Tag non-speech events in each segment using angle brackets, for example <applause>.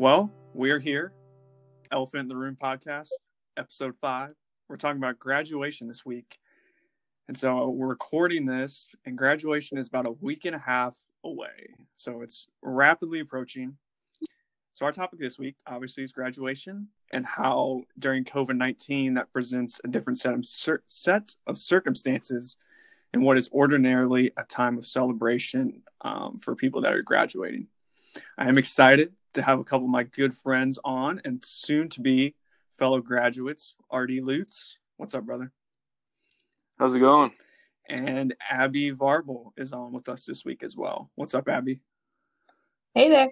Well, we're here, Elephant in the Room podcast, episode five. We're talking about graduation this week. And so we're recording this, and graduation is about a week and a half away. So it's rapidly approaching. So, our topic this week obviously is graduation and how during COVID 19 that presents a different set of, cir- set of circumstances in what is ordinarily a time of celebration um, for people that are graduating. I am excited to have a couple of my good friends on and soon to be fellow graduates, RD Lutz. What's up, brother? How's it going? And Abbie Varble is on with us this week as well. What's up, Abbie? Hey there.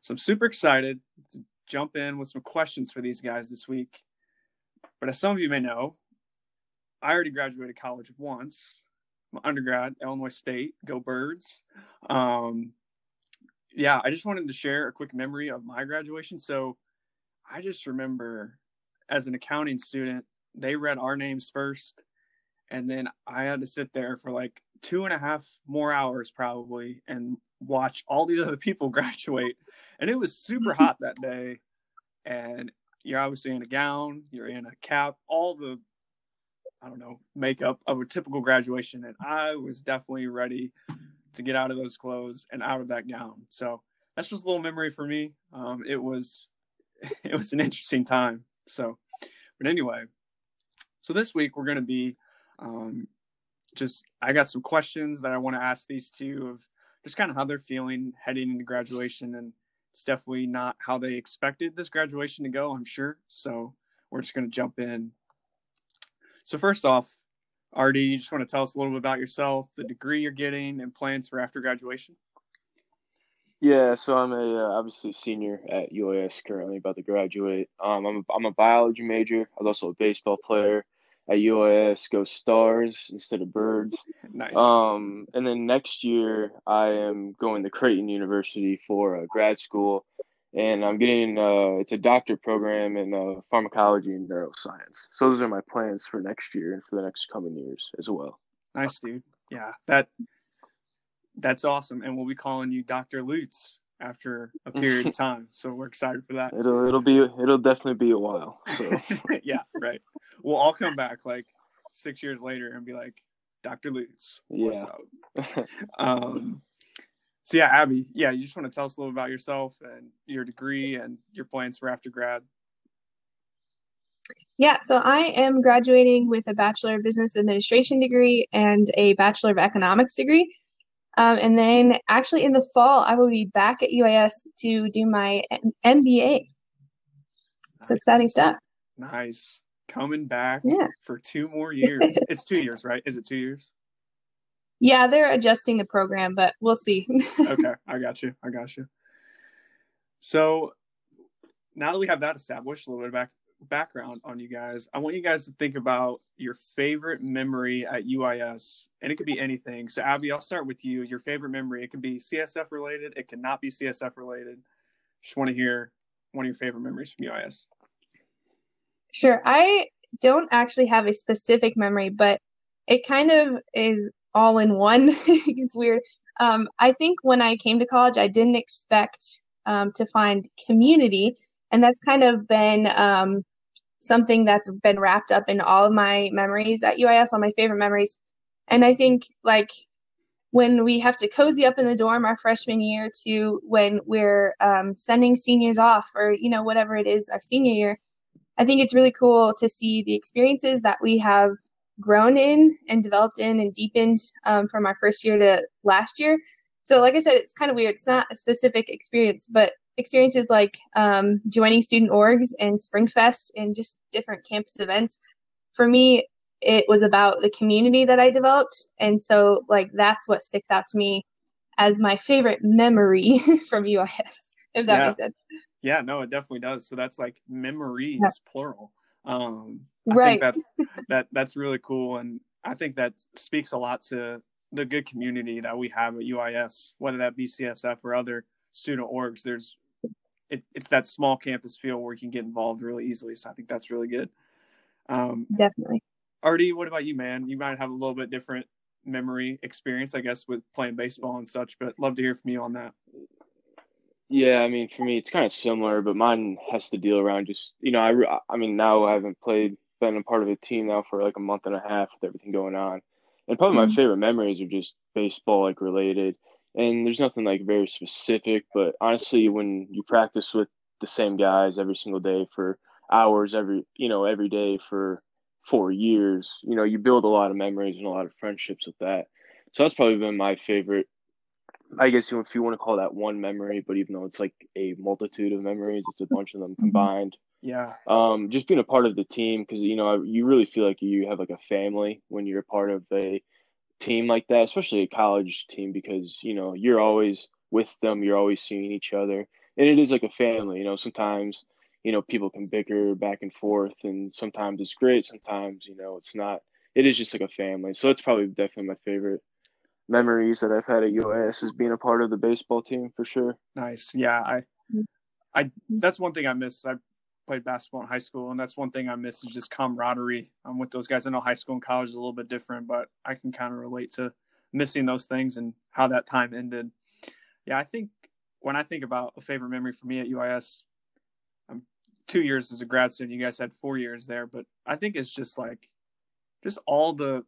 So I'm super excited to jump in with some questions for these guys this week. But as some of you may know, I already graduated college once. My undergrad, Illinois State, go birds. Um, yeah, I just wanted to share a quick memory of my graduation. So I just remember as an accounting student, they read our names first. And then I had to sit there for like two and a half more hours probably and watch all these other people <laughs> graduate. And it was super <laughs> hot that day. And you're obviously in a gown, you're in a cap, all the, I don't know, makeup of a typical graduation. And I was definitely ready to get out of those clothes and out of that gown. So that's just a little memory for me. Um, it was <laughs> it was an interesting time. So, but anyway, so this week we're going to be um, just I got some questions that I want to ask these two of just kind of how they're feeling heading into graduation, and it's definitely not how they expected this graduation to go. I'm sure. So we're just going to jump in. So first off, RD, you just want to tell us a little bit about yourself, the degree you're getting, and plans for after graduation? Yeah, so I'm a uh, obviously senior at UIS currently, about to graduate. Um, I'm a, I'm a biology major. I was also a baseball player at UIS. Go Stars instead of Birds. Nice. Um, and then next year I am going to Creighton University for uh, grad school, and I'm getting uh, it's a doctorate program in uh, pharmacology and neuroscience. So those are my plans for next year and for the next coming years as well. Nice, dude. Yeah, that that's awesome, and we'll be calling you Doctor Lutz after a period of <laughs> time. So we're excited for that. It'll it'll be it'll definitely be a while. So. <laughs> yeah, right. We'll all come back like six years later and be like, Doctor Lutz, what's yeah. up? <laughs> um, so yeah, Abbie, yeah, you just want to tell us a little about yourself and your degree and your plans for after grad. Yeah, so I am graduating with a Bachelor of Business Administration degree and a Bachelor of Economics degree. Um, and then actually in the fall, I will be back at UIS to do my MBA. So exciting stuff. Nice. Coming back Yeah. for two more years. it's two years, right? Is it two years? Yeah, they're adjusting the program, but we'll see. <laughs> okay, I got you. I got you. So now that we have that established, a little bit of back, background on you guys, I want you guys to think about your favorite memory at UIS, and it could be anything. So Abbie, I'll start with you. Your favorite memory. It could be CSF related. It cannot be CSF related. Just want to hear one of your favorite memories from UIS. Sure. I don't actually have a specific memory, but it kind of is all in one. <laughs> it's weird. Um, I think when I came to college, I didn't expect um, to find community, and that's kind of been um, something that's been wrapped up in all of my memories at UIS, all my favorite memories. And I think like when we have to cozy up in the dorm our freshman year to when we're um, sending seniors off or you know whatever it is our senior year i think it's really cool to see the experiences that we have grown in and developed in and deepened um, from our first year to last year so like i said it's kind of weird it's not a specific experience but experiences like um, joining student orgs and springfest and just different campus events for me it was about the community that I developed. And so, like, that's what sticks out to me as my favorite memory <laughs> from UIS, if that Yeah. makes sense. Yeah, no, it definitely does. So that's like memories, Yeah. plural. Um, I Right. think that <laughs> that that's really cool, and I think that speaks a lot to the good community that we have at UIS, whether that be CSF or other student orgs. There's it, it's that small campus feel where you can get involved really easily. So I think that's really good. Um, Definitely. RD, what about you, man? You might have a little bit different memory experience, I guess, with playing baseball and such, but love to hear from you on that. Yeah, I mean, for me, it's kind of similar, but mine has to deal around just you know, I I mean, now I haven't played, been a part of a team now for like a month and a half with everything going on, and probably mm-hmm. my favorite memories are just baseball like related, and there's nothing like very specific, but honestly, when you practice with the same guys every single day for hours every you know every day for four years, you know, you build a lot of memories and a lot of friendships with that. So that's probably been my favorite I guess if you want to call that one memory, but even though it's like a multitude of memories, it's a bunch of them mm-hmm. Combined. Yeah. Um, just being a part of the team because you know you really feel like you have like a family when you're a part of a team like that, especially a college team because you know you're always with them, you're always seeing each other, and it is like a family. You know, sometimes you know people can bicker back and forth, and sometimes it's great, sometimes you know it's not. It is just like a family, so it's probably definitely my favorite memories that I've had at UIS is being a part of the baseball team for sure. Nice. Yeah, I I that's one thing I miss. I played basketball in high school and that's one thing I miss is just camaraderie um, with those guys. I know high school and college is a little bit different, but I can kind of relate to missing those things and how that time ended. Yeah, I think when I think about a favorite memory for me at UIS, I'm two years as a grad student. You guys had four years there, but I think it's just like just all the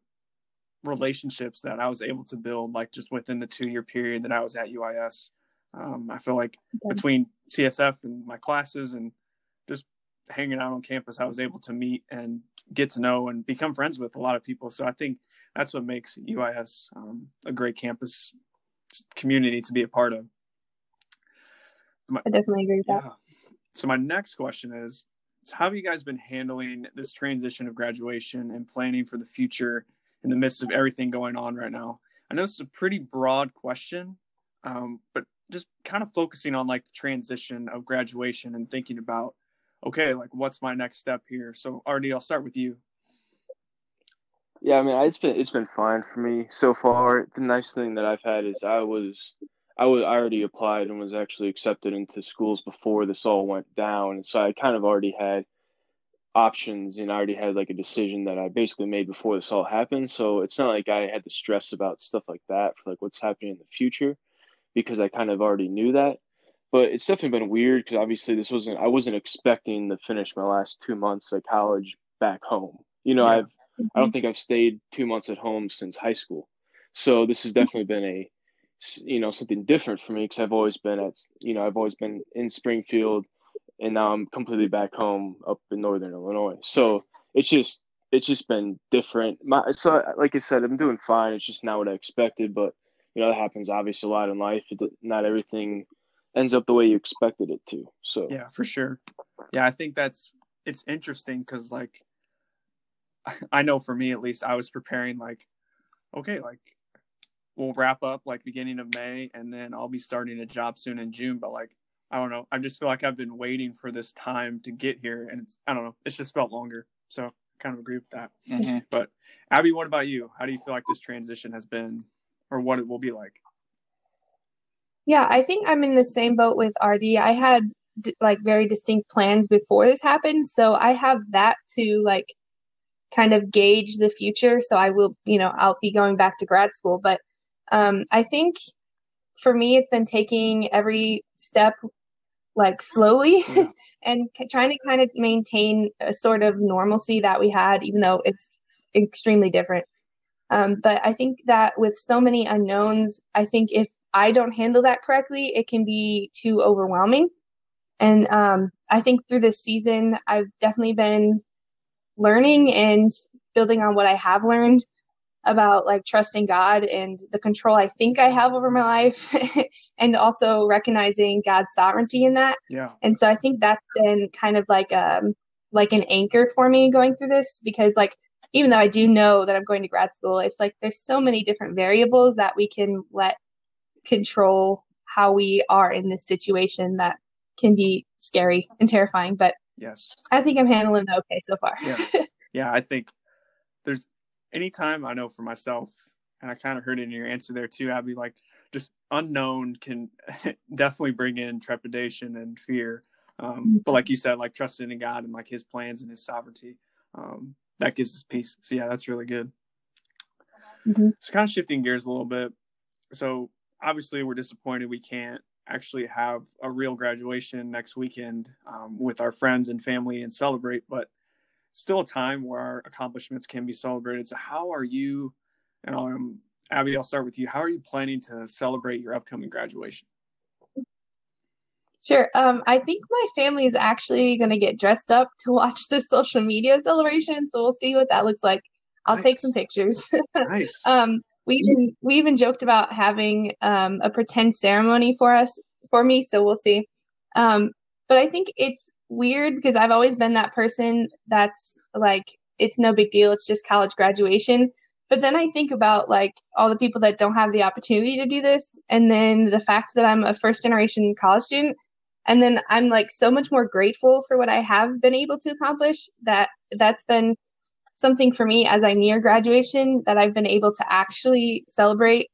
relationships that I was able to build, like just within the two year period that I was at UIS. Um, I feel like okay. between CSF and my classes and hanging out on campus, I was able to meet and get to know and become friends with a lot of people. So I think that's what makes UIS um, a great campus community to be a part of. My, I definitely agree with yeah. that. So my next question is, how have you guys been handling this transition of graduation and planning for the future in the midst of everything going on right now? I know this is a pretty broad question, um, but just kind of focusing on like the transition of graduation and thinking about, okay, like what's my next step here? So, RD, I'll start with you. Yeah, I mean, it's been it's been fine for me so far. The nice thing that I've had is I was I was I already applied and was actually accepted into schools before this all went down, and so I kind of already had options and I already had like a decision that I basically made before this all happened. So it's not like I had to stress about stuff like that for like what's happening in the future because I kind of already knew that. But it's definitely been weird because obviously this wasn't I wasn't expecting to finish my last two months at college back home. You know, yeah. I've I don't think I've stayed two months at home since high school. So this has mm-hmm. definitely been a you know something different for me because I've always been at you know I've always been in Springfield and now I'm completely back home up in northern Illinois. So it's just it's just been different. My so like I said, I'm doing fine. It's just not what I expected, but you know that happens obviously a lot in life. It, not everything ends up the way you expected it to. So yeah, for sure. Yeah, I think that's it's interesting because like <laughs> I know for me at least, I was preparing like okay, like we'll wrap up like beginning of May, and then I'll be starting a job soon in June. But like I don't know. I just feel like I've been waiting for this time to get here, and it's I don't know. It's just felt longer. So I kind of agree with that. Mm-hmm. But Abbie, what about you? How do you feel like this transition has been, or what it will be like? Yeah, I think I'm in the same boat with RD. I had like very distinct plans before this happened, so I have that to like kind of gauge the future. So I will, you know, I'll be going back to grad school, but um, I think for me, it's been taking every step like slowly yeah. <laughs> and trying to kind of maintain a sort of normalcy that we had, even though it's extremely different. Um, but I think that with so many unknowns, I think if I don't handle that correctly, it can be too overwhelming. And um, I think through this season, I've definitely been learning and building on what I have learned about like trusting God and the control I think I have over my life <laughs> and also recognizing God's sovereignty in that. Yeah. And so I think that's been kind of like um like an anchor for me going through this because like even though I do know that I'm going to grad school, it's like there's so many different variables that we can let control how we are in this situation that can be scary and terrifying. But yes, I think I'm handling it okay so far. yes. <laughs> Yeah, I think there's anytime I know for myself, and I kind of heard it in your answer there too, Abbie, like just unknown can <laughs> definitely bring in trepidation and fear. Um, but like you said, like trusting in God and like His plans and His sovereignty, um, that gives us peace. So yeah, that's really good. Mm-hmm. So kind of shifting gears a little bit. So obviously we're disappointed we can't actually have a real graduation next weekend um, with our friends and family and celebrate, but still a time where our accomplishments can be celebrated. So, how are you? And um, Abbie, I'll start with you. How are you planning to celebrate your upcoming graduation? Sure. Um, I think my family is actually going to get dressed up to <laughs> watch the social media celebration, so we'll see what that looks like. I'll nice. take some pictures. nice. <laughs> Um, we even we even joked about having um, a pretend ceremony for us for me, so we'll see. Um, but I think it's weird because I've always been that person that's like it's no big deal. It's just college graduation. But then I think about like all the people that don't have the opportunity to do this, and then the fact that I'm a first generation college student, and then I'm like so much more grateful for what I have been able to accomplish. That that's been something for me as I near graduation that I've been able to actually celebrate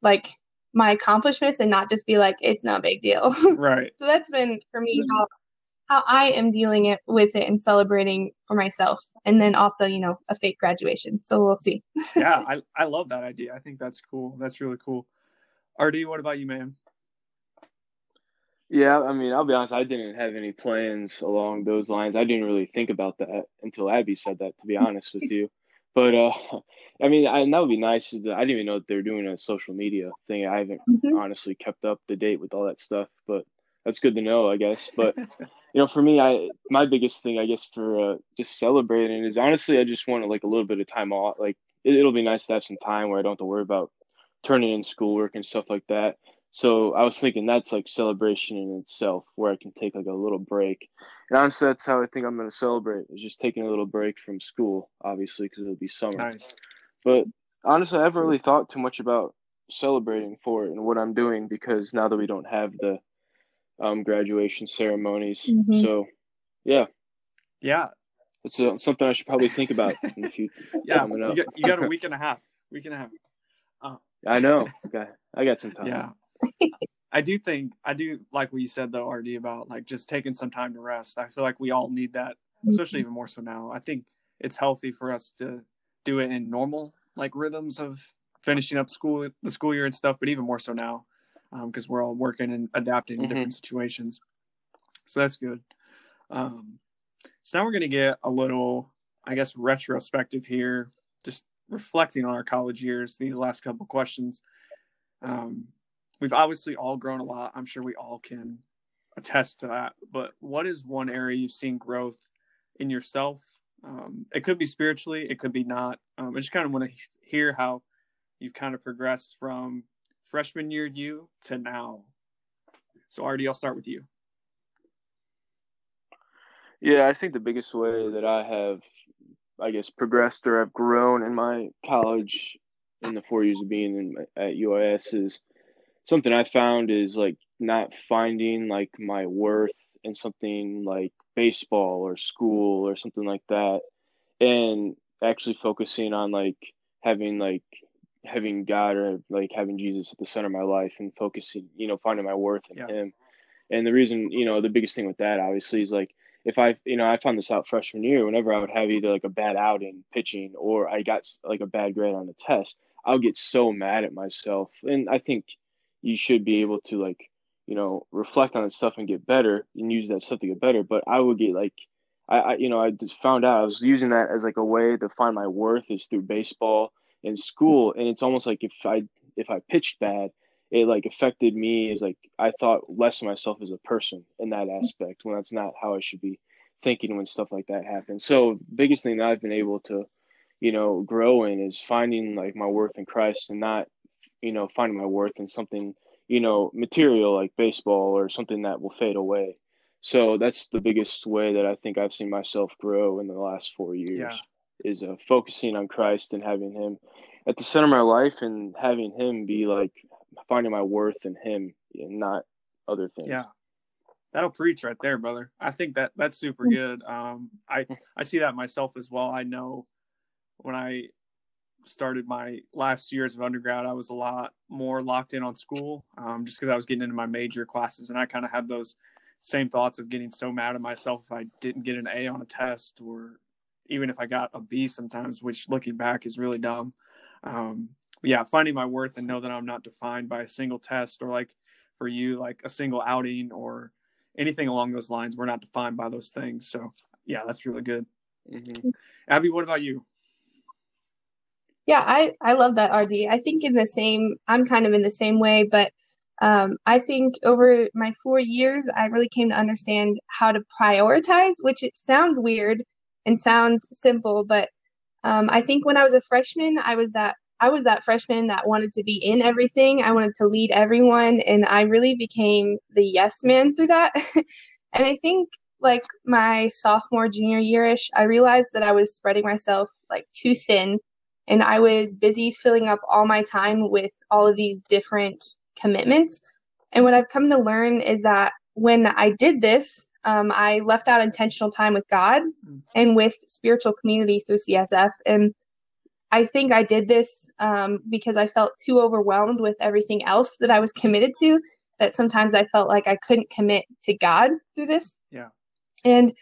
like my accomplishments and not just be like it's no big deal. <laughs> Right. so that's been for me mm-hmm. how how I am dealing it with it and celebrating for myself and then also, you know, a fake graduation. So we'll see. <laughs> yeah, I I love that idea. I think that's cool. That's really cool. RD, what about you, man? Yeah, I mean, I'll be honest, I didn't have any plans along those lines. I didn't really think about that until Abbie said that, to be <laughs> honest with you. But uh, <laughs> I mean, I, that would be nice. I didn't even know that they're doing a social media thing. I haven't mm-hmm. honestly kept up to date with all that stuff, but that's good to know, I guess. <laughs> But you know, for me, I my biggest thing, I guess, for uh, just celebrating is honestly, I just want like a little bit of time off. Like it, it'll be nice to have some time where I don't have to worry about turning in schoolwork and stuff like that. So I was thinking that's like celebration in itself, where I can take like a little break. And honestly, that's how I think I'm going to celebrate. Is just taking a little break from school, obviously, because it'll be summer. Nice. But honestly, I haven't really thought too much about celebrating for it and what I'm doing because now that we don't have the um, graduation ceremonies, mm-hmm. so yeah, yeah, it's uh, something I should probably think about in the future. <laughs> yeah, you got, you got, a <laughs> week and a half. Week and a half. Uh, I know. <laughs> Okay, I got some time. Yeah. I do think I do like what you said though, RD, about like just taking some time to rest. I feel like we all need that, especially even more so now. I think it's healthy for us to do it in normal like rhythms of finishing up school the school year and stuff, but even more so now because um, we're all working and adapting mm-hmm. to different situations. So that's good. Um, so now we're going to get a little, I guess, retrospective here, just reflecting on our college years. These last couple questions. Um, we've obviously all grown a lot. I'm sure we all can attest to that. But what is one area you've seen growth in yourself? Um, it could be spiritually, it could be not. Um, I just kind of want to hear how you've kind of progressed from freshman year you to now. So, RD, I'll start with you. Yeah, I think the biggest way that I have, I guess, progressed or I've grown in my college in the four years of being in, at UIS is something I found is like not finding like my worth in something like baseball or school or something like that and actually focusing on like having like having God or like having Jesus at the center of my life and focusing, you know, finding my worth in yeah. him. And the reason, you know, the biggest thing with that obviously is like if I, you know, I found this out freshman year, whenever I would have either like a bad outing pitching or I got like a bad grade on a test, I would get so mad at myself. And I think you should be able to like you know reflect on stuff and get better and use that stuff to get better. But i would get like I, I you know i just found out i was using that as like a way to find my worth is through baseball and school. And it's almost like if i if i pitched bad it like affected me as like i thought less of myself as a person in that aspect when that's not how i should be thinking when stuff like that happens. So biggest thing that i've been able to you know grow in is finding like my worth in christ and not you know, finding my worth in something, you know, material like baseball or something that will fade away. So that's the biggest way that I think I've seen myself grow in the last four years yeah. is uh, focusing on Christ and having Him at the center of my life and having Him be like finding my worth in Him and not other things. Yeah, that'll preach right there, brother. I think that that's super good. Um, I I see that myself as well. I know when I started my last years of undergrad, I was a lot more locked in on school, um, just because I was getting into my major classes, and I kind of had those same thoughts of getting so mad at myself if I didn't get an A on a test, or even if I got a B sometimes, which looking back is really dumb. Um, yeah, finding my worth and know that I'm not defined by a single test, or like for you, like a single outing or anything along those lines. We're not defined by those things. So yeah, that's really good. Mm-hmm. Abbie, what about you? Yeah, I I love that RD. I think in the same I'm kind of in the same way, but um, I think over my four years, I really came to understand how to prioritize, which it sounds weird and sounds simple, but um, I think when I was a freshman, I was that I was that freshman that wanted to be in everything. I wanted to lead everyone, and I really became the yes man through that. <laughs> and I think like my sophomore junior yearish, I realized that I was spreading myself like too thin and I was busy filling up all my time with all of these different commitments. And what I've come to learn is that when I did this, um, I left out intentional time with God mm. and with spiritual community through CSF. And I think I did this um, because I felt too overwhelmed with everything else that I was committed to that sometimes I felt like I couldn't commit to God through this. Yeah. And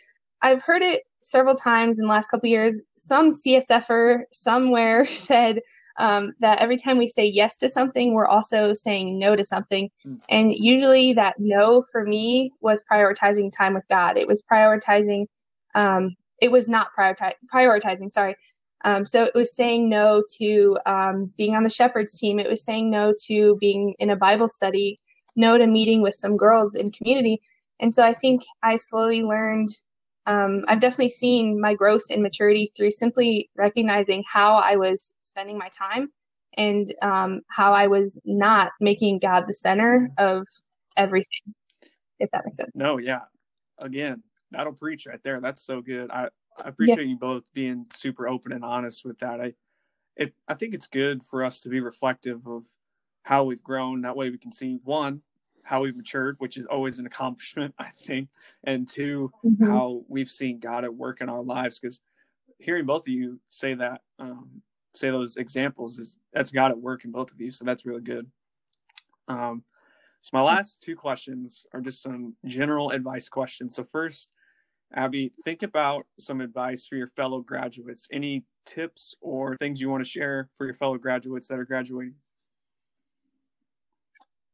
I've heard it several times in the last couple years. Some CSFer somewhere <laughs> said um, that every time we say yes to something, we're also saying no to something. Mm. And usually that no for me was prioritizing time with God. It was prioritizing, um, it was not prioritizing, sorry. Um, so it was saying no to um, being on the shepherd's team. It was saying no to being in a Bible study, no to meeting with some girls in community. And so I think I slowly learned um, I've definitely seen my growth and maturity through simply recognizing how I was spending my time and um, how I was not making God the center of everything, if that makes sense. No, yeah. Again, that'll preach right there. That's so good. I, I appreciate yeah. you both being super open and honest with that. I, it, I think it's good for us to be reflective of how we've grown. That way we can see one, how we've matured, which is always an accomplishment, <laughs> I think, and 2 mm-hmm. how we've seen God at work in our lives. Because hearing both of you say that, um, say those examples, is that's God at work in both of you. So that's really good. Um, so my last two questions are just some general advice questions. So first, Abbie, think about some advice for your fellow graduates. Any tips or things you want to share for your fellow graduates that are graduating?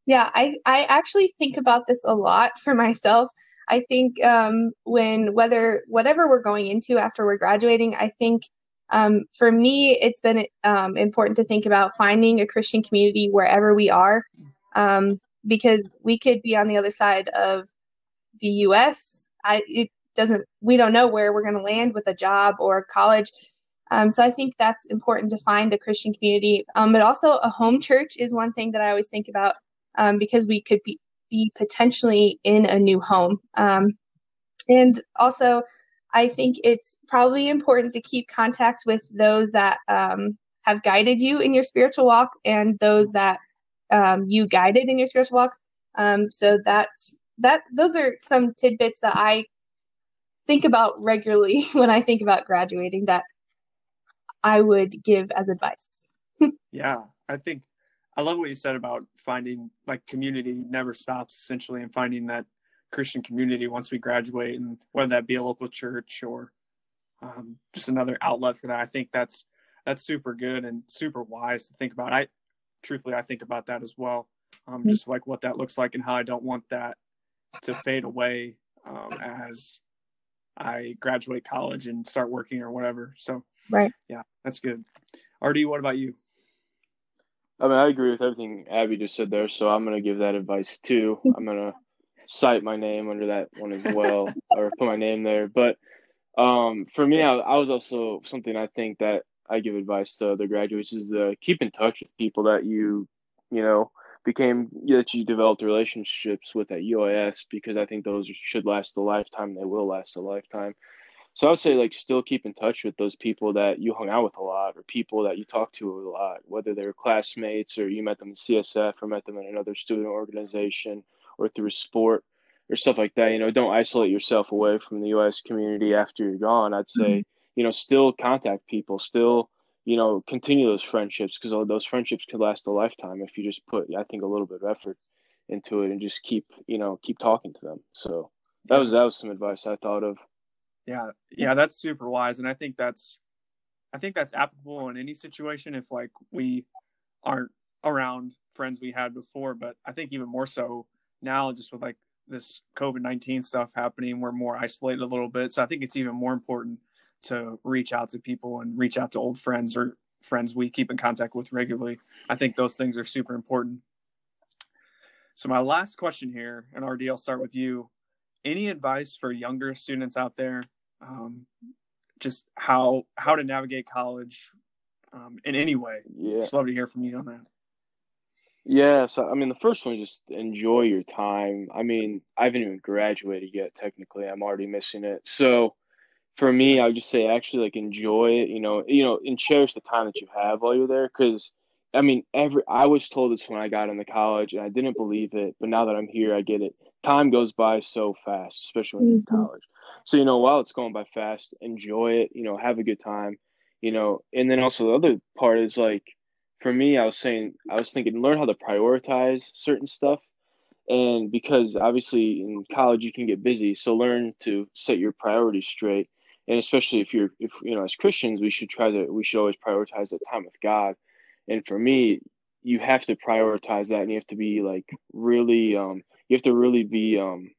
Yeah, I, I actually think about this a lot for myself. I think um, when whether whatever we're going into after we're graduating, I think um, for me it's been um, important to think about finding a Christian community wherever we are, um, because we could be on the other side of the U.S. I it doesn't we don't know where we're going to land with a job or college. Um, so I think that's important to find a Christian community. Um, but also a home church is one thing that I always think about um, because we could be, be potentially in a new home. Um, and also, I think it's probably important to keep contact with those that um, have guided you in your spiritual walk and those that um, you guided in your spiritual walk. Um, so that's that. Those are some tidbits that I think about regularly <laughs> when I think about graduating that I would give as advice. <laughs> yeah, I think I love what you said about finding like community never stops essentially and finding that Christian community once we graduate and whether that be a local church or um, just another outlet for that. I think that's that's super good and super wise to think about. I truthfully I think about that as well. Um, mm-hmm. just like what that looks like and how I don't want that to fade away um, as I graduate college and start working or whatever. So right. Yeah, that's good. RD, what about you? I mean, I agree with everything Abbie just said there, so I'm gonna give that advice too. I'm gonna cite my name under that one as well, <laughs> or put my name there. But um, for me, I, I, was also something I think that I give advice to other graduates is to keep in touch with people that you, you know, became that you developed relationships with at UIS because I think those should last a lifetime. They will last a lifetime. So I would say like still keep in touch with those people that you hung out with a lot or people that you talked to a lot, whether they're classmates or you met them in CSF or met them in another student organization or through sport or stuff like that. You know, don't isolate yourself away from the UIS community after you're gone. I'd say, mm-hmm. you know, still contact people, still, you know, continue those friendships because those friendships could last a lifetime if you just put, I think, a little bit of effort into it and just keep, you know, keep talking to them. So that was that was some advice I thought of. Yeah, yeah, that's super wise, and I think that's, I think that's applicable in any situation if like we aren't around friends we had before. But I think even more so now just with like this COVID 19 stuff happening, we're more isolated a little bit. So I think it's even more important to reach out to people and reach out to old friends or friends we keep in contact with regularly. I think those things are super important. So my last question here, and RD, I'll start with you. Any advice for younger students out there? Um, just how how to navigate college um, in any way. Yeah. Just love to hear from you on that. Yeah, so I mean, the first one, just enjoy your time. I mean, I haven't even graduated yet. Technically, I'm already missing it. So, for me, I would just say actually like enjoy it. You know, you know, and cherish the time that you have while you're there. Because, I mean, every I was told this when I got into college, and I didn't believe it. But now that I'm here, I get it. Time goes by so fast, especially when you're in mm-hmm. college. So you know, while it's going by fast, enjoy it. You know, have a good time. You know, and then also the other part is like for me, I was saying, I was thinking, learn how to prioritize certain stuff. And because obviously in college you can get busy, so learn to set your priorities straight. And especially if you're, if you know, as Christians, we should try to, we should always prioritize that time with God. And for me, you have to prioritize that, and you have to be like really, um, you have to really be, um,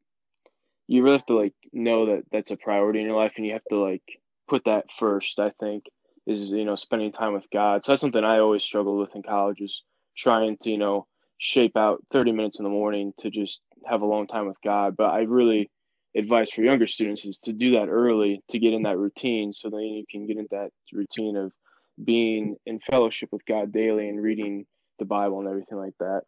you really have to like know that that's a priority in your life, and you have to like put that first. I think is you know spending time with God. So that's something I always struggled with in college is trying to you know shape out 30 minutes in the morning to just have a long time with God. But I really advice for younger students is to do that early to get in that routine so then you can get in that routine of being in fellowship with God daily and reading the Bible and everything like that.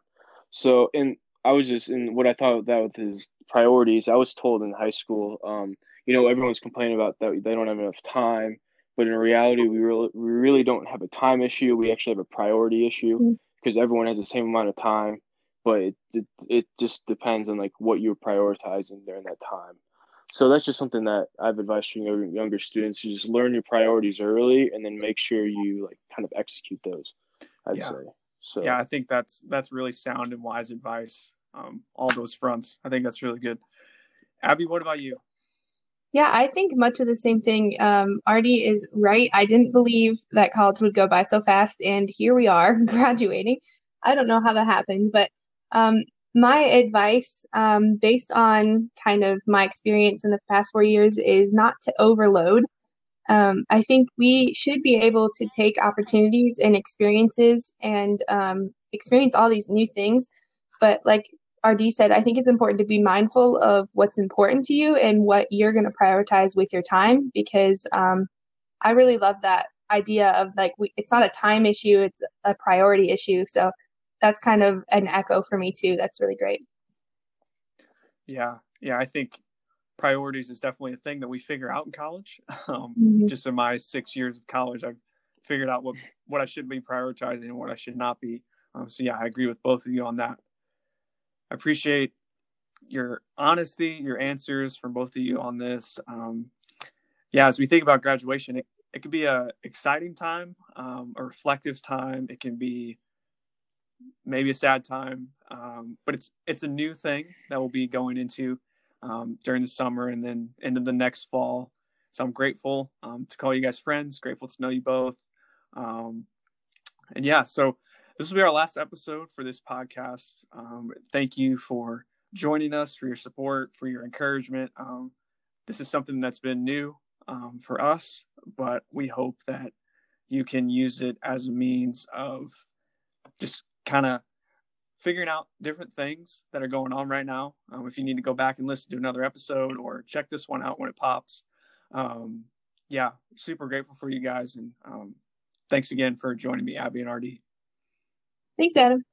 So and I was just in what I thought that with his priorities, I was told in high school, um, you know, everyone's complaining about that they don't have enough time but in reality, we really we really don't have a time issue. We actually have a priority issue because everyone has the same amount of time, but it, it it just depends on like what you're prioritizing during that time. So that's just something that I've advised to younger, younger students: you just learn your priorities early, and then make sure you like kind of execute those. I'd Yeah. say. So Yeah, I think that's that's really sound and wise advice. Um, all those fronts. I think that's really good. Abbie, what about you? Yeah, I think much of the same thing. Um, RD is right. I didn't believe that college would go by so fast, and here we are <laughs> graduating. I don't know how that happened, but um, my advice, um, based on kind of my experience in the past four years, is not to overload. Um, I think we should be able to take opportunities and experiences and um, experience all these new things. But like RD said, I think it's important to be mindful of what's important to you and what you're going to prioritize with your time because um, I really love that idea of like, we, it's not a time issue, it's a priority issue. So that's kind of an echo for me too. That's really great. Yeah, yeah, I think priorities is definitely a thing that we figure out in college. <laughs> Um, Mhm. Just in my six years of college, I've figured out what what I should be prioritizing and what I should not be. Um, so yeah, I agree with both of you on that. I appreciate your honesty, your answers from both of you on this. Um, yeah, as we think about graduation, it, it could be a exciting time, um, a reflective time. It can be maybe a sad time, um, but it's it's a new thing that we'll be going into um, during the summer and then into the next fall. So I'm grateful um, to call you guys friends. Grateful to know you both. Um, and yeah, so this will be our last episode for this podcast. Um, thank you for joining us, for your support, for your encouragement. Um, this is something that's been new for us, but we hope that you can use it as a means of just kind of figuring out different things that are going on right now. Um, if you need to go back and listen to another episode or check this one out when it pops. Um, yeah, super grateful for you guys. And um, thanks again for joining me, Abbie and RD. Thanks, Adam.